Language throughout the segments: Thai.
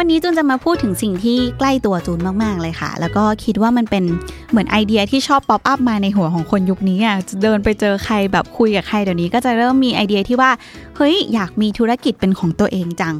วันนี้จูนจะมาพูดถึงสิ่งที่ใกล้ตัวจูนมาก ๆ เลยค่ะ แล้วก็คิดว่ามันเป็นเหมือนไอเดียที่ชอบป๊อปอัพมาในหัวของคนยุคนี้อะจะเดินไปเจอใครแบบคุยกับใครเดี๋ยวนี้ก็จะเริ่มมีไอเดียที่ว่า เฮ้ยอยากมีธุรกิจเป็นของตัวเองจัง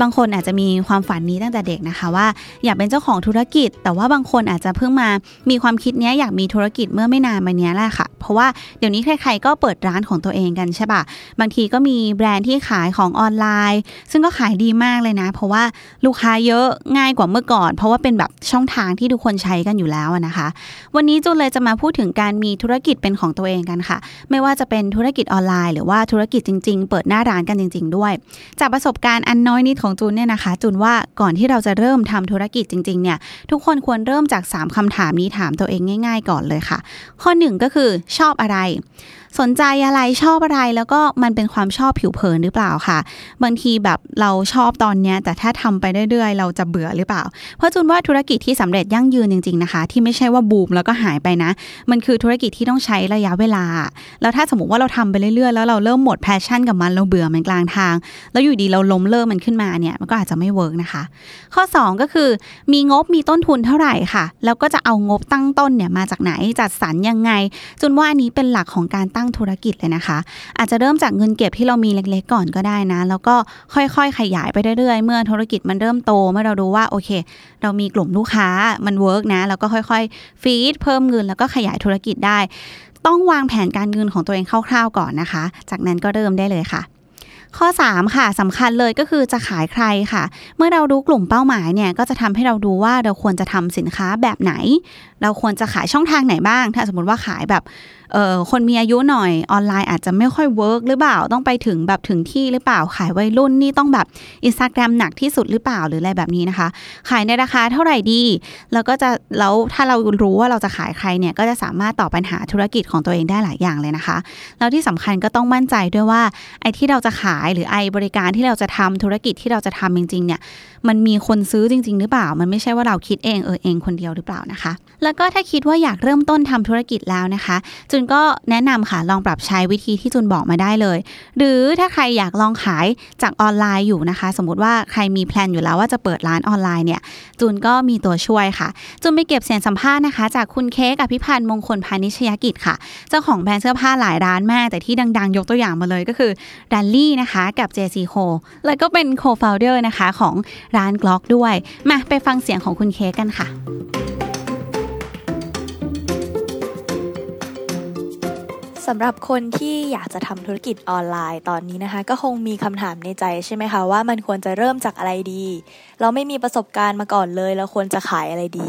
บางคนอาจจะมีความฝันนี้ตั้งแต่เด็กนะคะว่า อยากเป็นเจ้าของธุรกิจ แต่ว่าบางคนอาจจะเพิ่งมามีความคิดเนี้ยอยากมีธุรกิจเมื่อไม่นานมานี้แหละค่ะ เพราะว่าเดี๋ยวนี้ใครๆก็เปิดร้านของตัวเองกันใช่ปะบางทีก็มีแบรนด์ที่ขายของออนไลน์ ซึ่งก็ขายดีมากเลยนะ เพราะว่าลูกค้าเยอะง่ายกว่าเมื่อก่อน เพราะว่าเป็นแบบช่องทางที่ทุกคนใช้กันอยู่แล้วนะคะ วันนี้จูเลยจะมาพูดถึงการมีธุรกิจเป็นของตัวเองกันค่ะ ไม่ว่าจะเป็นธุรกิจออนไลน์ หรือว่าธุรกิจจริง ๆ เปิดหน้าร้านกันจริง ๆ ด้วย จากประสบการณ์อันน้อยนิดของจูนเนี่ยนะคะ จูนว่าก่อนที่เราจะเริ่มทำธุรกิจจริงๆเนี่ยทุกคนควรเริ่มจาก 3คำถามนี้ถามตัวเองง่าย ๆ ก่อนเลยค่ะ ข้อ 1 ก็คือชอบอะไร สนใจอะไรชอบอะไรแล้วก็มันเป็นความชอบผิวเผินหรือเปล่าค่ะ บางทีแบบเราชอบตอนเนี้ยแต่ถ้าทำไปเรื่อยๆ เราจะเบื่อหรือเปล่า เพราะจุนว่าธุรกิจที่สำเร็จยั่งยืนจริงๆนะคะ ที่ไม่ใช่ว่าบูมแล้วก็หายไปนะ มันคือธุรกิจที่ต้องใช้ระยะเวลา แล้วถ้าสมมติว่าเราทำไปเรื่อยๆ แล้วเราเริ่มหมด passion กับมันเราเบื่อมันกลางทาง แล้วอยู่ดีเราล้มเลิกมันขึ้นมาเนี่ยมันก็อาจจะไม่ work นะคะ ข้อ 2 ก็คือมีงบมีต้นทุนเท่าไหร่ค่ะ แล้วก็จะเอางบตั้งต้นเนี่ยมาจากไหนจัดสรรยังไงจุนว่าอันนี้เป็นหลักของการตั้งั้งธุรกิจเลยนะคะ อาจจะเริ่มจากเงินเก็บที่เรามีเล็กๆก่อนก็ได้นะ แล้วก็ค่อยๆ ขยายไปเรื่อยๆ เมื่อธุรกิจมันเริ่มโต เมื่อเราดูว่าโอเค เรามีกลุ่มลูกค้ามัน work นะ แล้วก็ค่อยๆ feed เพิ่มเงินแล้วก็ขยายธุรกิจได้ ต้องวางแผนการเงินของตัวเองคร่าวๆก่อนนะคะ จากนั้นก็เริ่มได้เลยค่ะ ข้อ 3 ค่ะสำคัญเลยก็คือจะขายใครค่ะ เมื่อเรารู้กลุ่มเป้าหมายเนี่ยก็จะทำให้เราดูว่าเราควรจะทำสินค้าแบบไหน เราควรจะขายช่องทางไหนบ้าง ถ้าสมมติว่าขายแบบเออคนมีอายุหน่อยออนไลน์อาจจะไม่ค่อย work หรือเปล่าต้องไปถึงแบบถึงที่หรือเปล่าขายวัยรุ่นนี่ต้องแบบอินสตาแกรมหนักที่สุดหรือเปล่าหรืออะไรแบบนี้นะคะ ขายในราคาเท่าไหร่ดีแล้วก็จะแล้วถ้าเรารู้ว่าเราจะขายใครเนี่ยก็จะสามารถตอบปัญหาธุรกิจของตัวเองได้หลายอย่างเลยนะคะแล้วที่สำคัญก็ต้องมั่นใจด้วยว่าไอ้ที่เราจะขายหรือไอ้บริการที่เราจะทำธุรกิจที่เราจะทำจริงๆเนี่ยมันมีคนซื้อจริง ๆ หรือเปล่า มันไม่ใช่ว่าเราคิดเองเออเองคนเดียวหรือเปล่านะคะ แล้วก็ถ้าคิดว่าอยากเริ่มต้นทำธุรกิจแล้วนะคะ จุนก็แนะนำค่ะลองปรับใช้วิธีที่จุนบอกมาได้เลย หรือถ้าใครอยากลองขายจากออนไลน์อยู่นะคะ สมมติว่าใครมี plan อยู่แล้วว่าจะเปิดร้านออนไลน์เนี่ยจุนก็มีตัวช่วยค่ะ จุนไปเก็บเสียงสัมภาษณ์นะคะ จากคุณเค้กอภิพันธ์มงคลพาณิชยกิจค่ะ เจ้าของแบรนด์เสื้อผ้าหลายร้านมาก แต่ที่ดังๆ ยกตัวอย่างมาเลยก็คือดัลลี่นะคะกับ JC Co แล้วก็เป็น co-founder นะคะของร้านกล็อกด้วย มาไปฟังเสียงของคุณเค้กกันค่ะ สำหรับคนที่อยากจะทำธุรกิจออนไลน์ตอนนี้นะคะ ก็คงมีคำถามในใจใช่ไหมคะว่ามันควรจะเริ่มจากอะไรดี เราไม่มีประสบการณ์มาก่อนเลย เราควรจะขายอะไรดี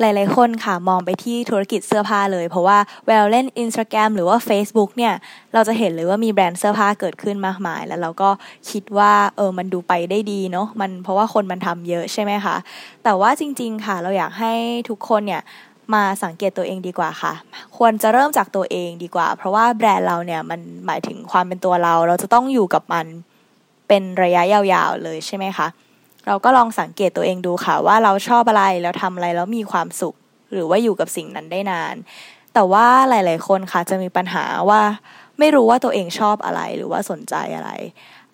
หลายๆคนค่ะมองไปที่ธุรกิจเสื้อผ้าเลย เพราะว่าเวลาเล่น Instagram หรือว่า Facebook เนี่ย เราจะเห็นเลยว่ามีแบรนด์เสื้อผ้าเกิดขึ้นมากมาย แล้วเราก็คิดว่าเออมันดูไปได้ดีเนาะมันเพราะว่าคนมันทำเยอะใช่ไหมคะแต่ว่าจริง ๆค่ะ เราอยากให้ทุกคนเนี่ย มาสังเกตตัวเองดีกว่าค่ะ ควรจะเริ่มจากตัวเองดีกว่า เพราะว่าแบรนด์เราเนี่ยมันหมายถึงความเป็นตัวเรา เราจะต้องอยู่กับมันเป็นระยะยาวๆเลยใช่ไหมคะ เราก็ลองสังเกตตัวเองดูค่ะ ว่าเราชอบอะไรแล้วทำอะไรแล้วมีความสุข หรือว่าอยู่กับสิ่งนั้นได้นาน แต่ว่าหลาย ๆ คนค่ะจะมีปัญหาว่าไม่รู้ว่าตัวเองชอบอะไรหรือว่าสนใจอะไร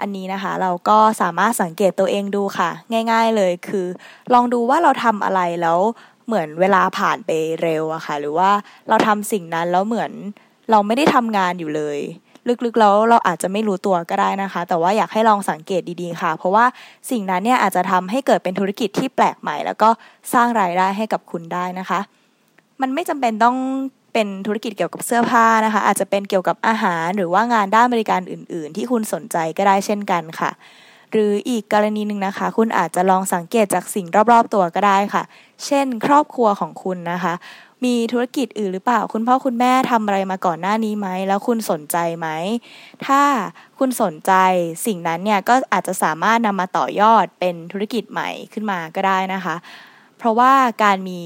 อันนี้นะคะ เราก็สามารถสังเกตตัวเองดูค่ะ ง่าย ๆ เลยคือ ลองดูว่าเราทำอะไรแล้ว เหมือนเวลาผ่านไปเร็วอะค่ะ หรือว่าเราทำสิ่งนั้นแล้วเหมือนเราไม่ได้ทำงานอยู่เลย ลึกๆแล้วเราอาจจะไม่รู้ตัวก็ได้นะคะ แต่ว่าอยากให้ลองสังเกตดีๆค่ะ เพราะว่าสิ่งนั้นเนี่ยอาจจะทำให้เกิดเป็นธุรกิจที่แปลกใหม่ แล้วก็สร้างรายได้ให้กับคุณได้นะคะ มันไม่จำเป็นต้องเป็นธุรกิจเกี่ยวกับเสื้อผ้านะคะ อาจจะเป็นเกี่ยวกับอาหารหรือว่างานด้านบริการอื่น ๆ ที่คุณสนใจก็ได้เช่นกันค่ะ หรืออีกกรณีหนึ่งนะคะ คุณอาจจะลองสังเกตจากสิ่งรอบๆตัวก็ได้ค่ะ เช่น ครอบครัวของคุณนะคะ มีธุรกิจอื่นหรือเปล่า คุณพ่อคุณแม่ทำอะไรมาก่อนหน้านี้ไหม แล้วคุณสนใจไหม ถ้าคุณสนใจสิ่งนั้นเนี่ยก็อาจจะสามารถนำมาต่อยอดเป็นธุรกิจใหม่ขึ้นมาก็ได้นะคะ เพราะว่าการมี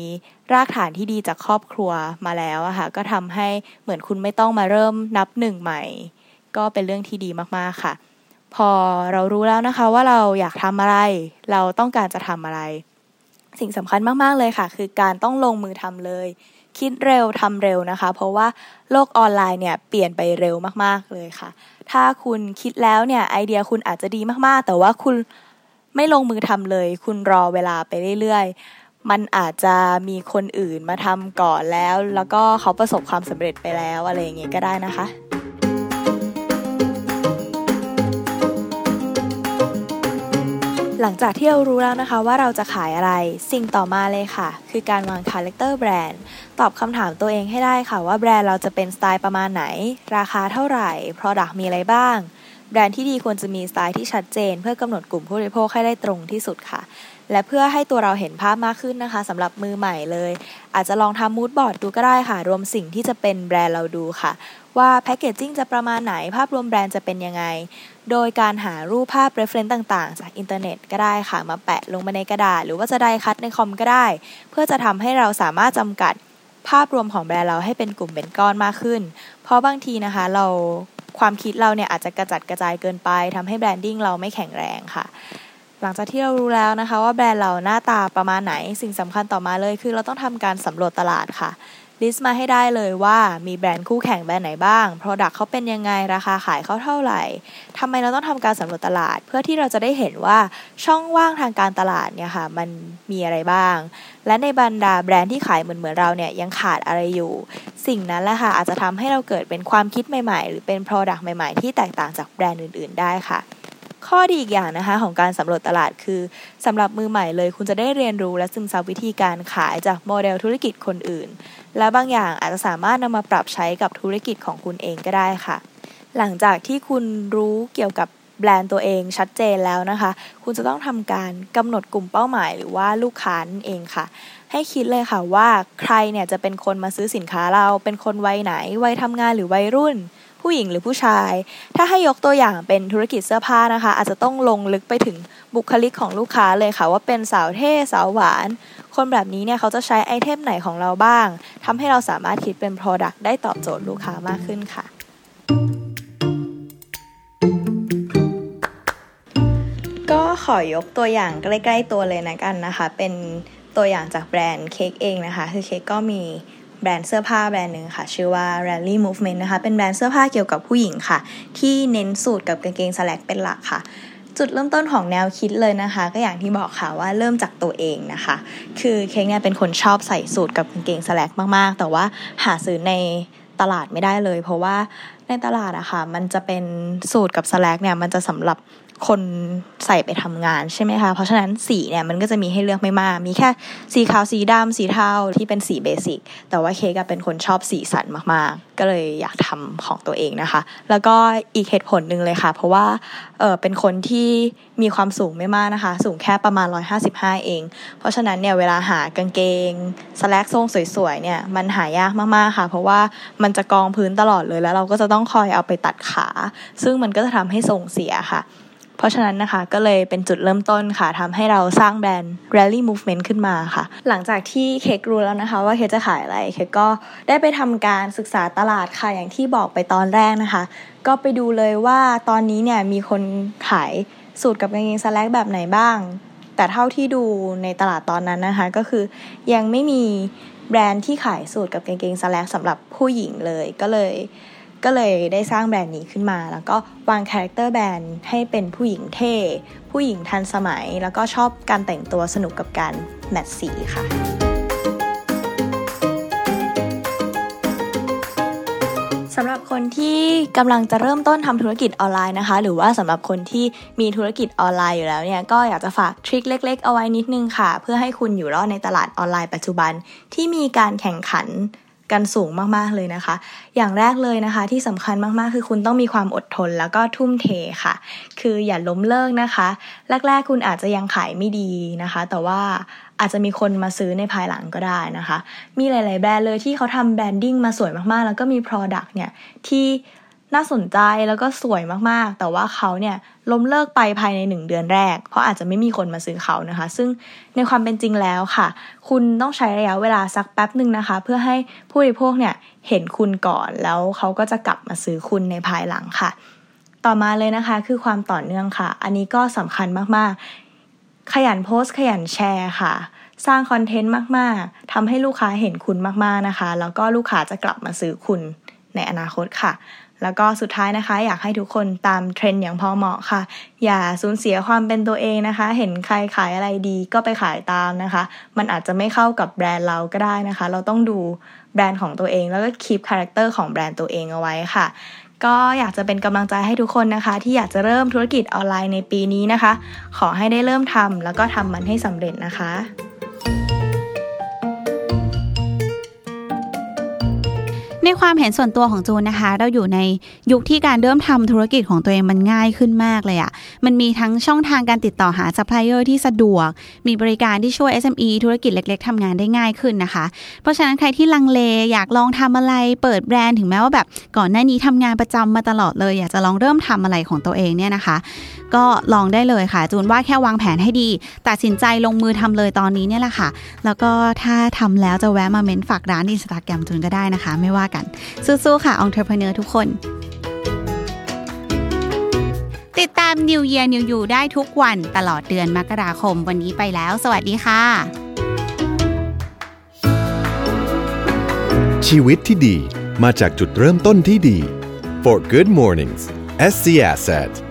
รากฐานที่ดีจากครอบครัวมาแล้วอะค่ะก็ทำให้เหมือนคุณไม่ต้องมาเริ่มนับหนึ่งใหม่ ก็เป็นเรื่องที่ดีมากๆค่ะ พอเรารู้แล้วนะคะว่าเราอยากทำอะไร เราต้องการจะทำอะไร สิ่งสำคัญมาก ๆ เลยค่ะ คือการต้องลงมือทำเลย คิดเร็วทำเร็วนะคะ เพราะว่าโลกออนไลน์เนี่ยเปลี่ยนไปเร็วมากๆเลยค่ะ ถ้าคุณคิดแล้วเนี่ยไอเดียคุณอาจจะดีมากๆ แต่ว่าคุณไม่ลงมือทำเลย คุณรอเวลาไปเรื่อยๆ มันอาจจะมีคนอื่นมาทำก่อนแล้ว แล้วก็เขาประสบความสำเร็จไปแล้วอะไรอย่างเงี้ยก็ได้นะคะ หลังจากที่เรารู้แล้วนะคะว่าเราจะขายอะไร สิ่งต่อมาเลยค่ะ คือการวาง character แบรนด์ตอบคำถามตัวเองให้ได้ค่ะว่าแบรนด์เราจะเป็นสไตล์ประมาณไหน ราคาเท่าไหร่ Product มีอะไรบ้าง แบรนด์ที่ดีควรจะมีสไตล์ที่ชัดเจน เพื่อกำหนดกลุ่มผู้บริโภคให้ได้ตรงที่สุดค่ะ และเพื่อให้ตัวเราเห็นภาพมากขึ้นนะคะสำหรับมือใหม่เลย อาจจะลองทำ mood board ดูก็ได้ค่ะ รวมสิ่งที่จะเป็นแบรนด์เราดูค่ะ ว่า packaging จะประมาณไหนภาพรวมแบรนด์จะเป็นยังไง โดยการหารูปภาพ reference ต่างๆ จากอินเทอร์เน็ตก็ได้ค่ะ มาแปะลงมาในกระดาษ หรือว่าจะ die-cut ในคอมก็ได้ เพื่อจะทำให้เราสามารถจำกัดภาพรวมของแบรนด์เราให้เป็นกลุ่มเป็นก้อนมากขึ้น เพราะบางทีนะคะเราความคิดเราเนี่ยอาจจะกระจัดกระจายเกินไปทำให้ branding เราไม่แข็งแรงค่ะ หลังจากที่เรารู้แล้วนะคะว่าแบรนด์เราหน้าตาประมาณไหน สิ่งสำคัญต่อมาเลยคือเราต้องทำการสำรวจตลาดค่ะ list มาให้ได้เลยว่ามีแบรนด์คู่แข่งแบรนด์ไหนบ้าง Product เขาเป็นยังไง ราคาขายเขาเท่าไหร่ทำไมเราต้องทำการสำรวจตลาด เพื่อที่เราจะได้เห็นว่าช่องว่างทางการตลาดเนี่ยค่ะมันมีอะไรบ้าง และในบรรดาแบรนด์ที่ขายเหมือนเหมือนเราเนี่ยยังขาดอะไรอยู่ สิ่งนั้นแหละค่ะอาจจะทำให้เราเกิดเป็นความคิดใหม่ๆ หรือเป็น Product ใหม่ๆ ที่แตกต่างจากแบรนด์อื่น ๆ ได้ค่ะข้อดีอีกอย่างนะคะของการสำรวจตลาดคือสำหรับมือใหม่เลย คุณจะได้เรียนรู้และซึมซับวิธีการขายจากโมเดลธุรกิจคนอื่น และบางอย่างอาจจะสามารถนำมาปรับใช้กับธุรกิจของคุณเองก็ได้ค่ะ หลังจากที่คุณรู้เกี่ยวกับแบรนด์ตัวเองชัดเจนแล้วนะคะ คุณจะต้องทำการกำหนดกลุ่มเป้าหมายหรือว่าลูกค้านั่นเองค่ะ ให้คิดเลยค่ะว่าใครเนี่ยจะเป็นคนมาซื้อสินค้าเราเป็นคนวัยไหน วัยทำงานหรือวัยรุ่น ผู้หญิงหรือผู้ชาย ถ้าให้ยกตัวอย่างเป็นธุรกิจเสื้อผ้านะคะ อาจจะต้องลงลึกไปถึงบุคลิกของลูกค้าเลยค่ะ ว่าเป็นสาวเท่สาวหวาน คนแบบนี้เนี่ยเขาจะใช้ไอเทมไหนของเราบ้างทำให้เราสามารถคิดเป็น Product ได้ตอบโจทย์ลูกค้ามากขึ้นค่ะ ก็ขอยกตัวอย่างใกล้ ๆ ตัวเลยนะกันนะคะ เป็นตัวอย่างจากแบรนด์เค้กเองนะคะ คือเค้กก็มีแบรนด์เสื้อผ้าแบรนด์หนึ่งค่ะ ชื่อว่า Rally Movement นะคะ เป็นแบรนด์เสื้อผ้าเกี่ยวกับผู้หญิงค่ะ ที่เน้นสูตรกับกางเกงสแลกเป็นหลักค่ะ จุดเริ่มต้นของแนวคิดเลยนะคะ ก็อย่างที่บอกค่ะว่าเริ่มจากตัวเองนะคะ คือเค้กเนี่ยเป็นคนชอบใส่สูทกับกางเกงสแลกมาก ๆ แต่ว่าหาซื้อในตลาดไม่ได้เลย เพราะว่าในตลาดอะค่ะมันจะเป็นสูตรกับสแลกเนี่ยมันจะสำหรับคนใส่ไปทำงานใช่ไหมคะ เพราะฉะนั้นสีเนี่ยมันก็จะมีให้เลือกไม่มาก มีแค่สีขาวสีดำสีเทาที่เป็นสีเบสิกแต่ว่าเค้กเป็นคนชอบสีสันมากๆก็เลยอยากทำของตัวเองนะคะ แล้วก็อีกเหตุผลหนึ่งเลยค่ะ เพราะว่าเออเป็นคนที่มีความสูงไม่มากนะคะ สูงแค่ประมาณ 155 เอง เพราะฉะนั้นเนี่ยเวลาหากางเกงสแลกทรงสวยๆเนี่ยมันหายากมากๆค่ะ เพราะว่ามันจะกองพื้นตลอดเลยแล้วเราก็จะต้องคอยเอาไปตัดขา ซึ่งมันก็จะทำให้ทรงเสียค่ะ เพราะฉะนั้นนะคะก็เลยเป็นจุดเริ่มต้นค่ะทำให้เราสร้างแบรนด์ Rally Movement ขึ้นมาค่ะ หลังจากที่เค้กรู้แล้วนะคะว่าเค้กจะขายอะไรเค้กก็ได้ไปทำการศึกษาตลาดค่ะอย่างที่บอกไปตอนแรกนะคะ ก็ไปดูเลยว่าตอนนี้เนี่ยมีคนขายสูทกับกางเกงสแล็คแบบไหนบ้าง แต่เท่าที่ดูในตลาดตอนนั้นนะคะ ก็คือยังไม่มีแบรนด์ที่ขายสูทกับกางเกงสแล็คสำหรับผู้หญิงเลยก็เลย ก็เลยได้สร้างแบรนด์นี้ขึ้นมา แล้วก็วาง character แบรนด์ให้เป็นผู้หญิงเท่ ผู้หญิงทันสมัย แล้วก็ชอบการแต่งตัวสนุกกับการ match สีค่ะสำหรับคนที่กำลังจะเริ่มต้นทำธุรกิจออนไลน์นะคะ หรือว่าสำหรับคนที่มีธุรกิจออนไลน์อยู่แล้วเนี่ยก็อยากจะฝากทริคเล็ก ๆ เอาไว้นิดนึงค่ะ เพื่อให้คุณอยู่รอดในตลาดออนไลน์ปัจจุบันที่มีการแข่งขัน กันสูงมากๆเลยนะคะ อย่างแรกเลยนะคะ ที่สำคัญมากๆ คือคุณต้องมีความอดทนแล้วก็ทุ่มเทค่ะ คืออย่าล้มเลิกนะคะ แรก ๆ คุณอาจจะยังขายไม่ดีนะคะ แต่ว่าอาจจะมีคนมาซื้อในภายหลังก็ได้นะคะ มีหลาย ๆ แบรนด์เลยที่เขาทำแบรนดิ้งมาสวยมากๆ แล้วก็มี Product เนี่ยที่ น่าสนใจแล้วก็สวยมากๆ แต่ว่าเขาเนี่ยล้มเลิกไปภายในหนึ่งเดือนแรก เพราะอาจจะไม่มีคนมาซื้อเขานะคะ ซึ่งในความเป็นจริงแล้วค่ะ คุณต้องใช้ระยะเวลาสักแป๊บหนึ่งนะคะ เพื่อให้ผู้บริโภคเนี่ยเห็นคุณก่อนแล้วเขาก็จะกลับมาซื้อคุณในภายหลังค่ะ ต่อมาเลยนะคะคือความต่อเนื่องค่ะ อันนี้ก็สำคัญมากๆ ขยันโพสต์ ขยันแชร์ค่ะสร้าง content มาก ๆ ทำให้ลูกค้าเห็นคุณมาก ๆ นะคะ แล้วก็ลูกค้าจะกลับมาซื้อคุณ ในอนาคตค่ะ แล้วก็สุดท้ายนะคะ อยากให้ทุกคนตามเทรนด์อย่างพอเหมาะค่ะ อย่าสูญเสียความเป็นตัวเองนะคะ เห็นใครขายอะไรดีก็ไปขายตามนะคะ มันอาจจะไม่เข้ากับแบรนด์เราก็ได้นะคะ เราต้องดูแบรนด์ของตัวเองแล้วก็ keep character ของแบรนด์ตัวเองเอาไว้ค่ะก็อยากจะเป็นกำลังใจให้ทุกคนนะคะ ที่อยากจะเริ่มธุรกิจออนไลน์ในปีนี้นะคะ ขอให้ได้เริ่มทำแล้วก็ทำมันให้สำเร็จนะคะ ในความเห็นส่วนตัวของจูนนะคะ เราอยู่ในยุคที่การเริ่มทำธุรกิจของตัวเองมันง่ายขึ้นมากเลยอะ่ะมันมีทั้งช่องทางการติดต่อหาซัพพลายเออร์ที่สะดวก มีบริการที่ช่วย SME ธุรกิจเล็ก ๆทำงานได้ง่ายขึ้นนะคะ เพราะฉะนั้นใครที่ลังเลอยากลองทำอะไรเปิดแบรนด์ถึงแม้ว่าแบบก่อนหน้านี้ทำงานประจำมาตลอดเลย อยากจะลองเริ่มทำอะไรของตัวเองเนี่ยนะคะก็ลองได้เลยค่ะ จูนว่าแค่วางแผนให้ดี ตัดสินใจลงมือทำเลยตอนนี้เนี่ยแหละค่ะ แล้วก็ถ้าทำแล้วจะแวะมา comment ฝากร้านอินสตาแกรมจูนก็ได้นะคะ ไม่ว่ากัน สู้ๆค่ะ entrepreneur ทุกคนติดตาม New Year New You ได้ทุกวันตลอดเดือนมกราคมวันนี้ไปแล้ว สวัสดีค่ะ ชีวิตที่ดีมาจากจุดเริ่มต้นที่ดี For Good Mornings SC Asset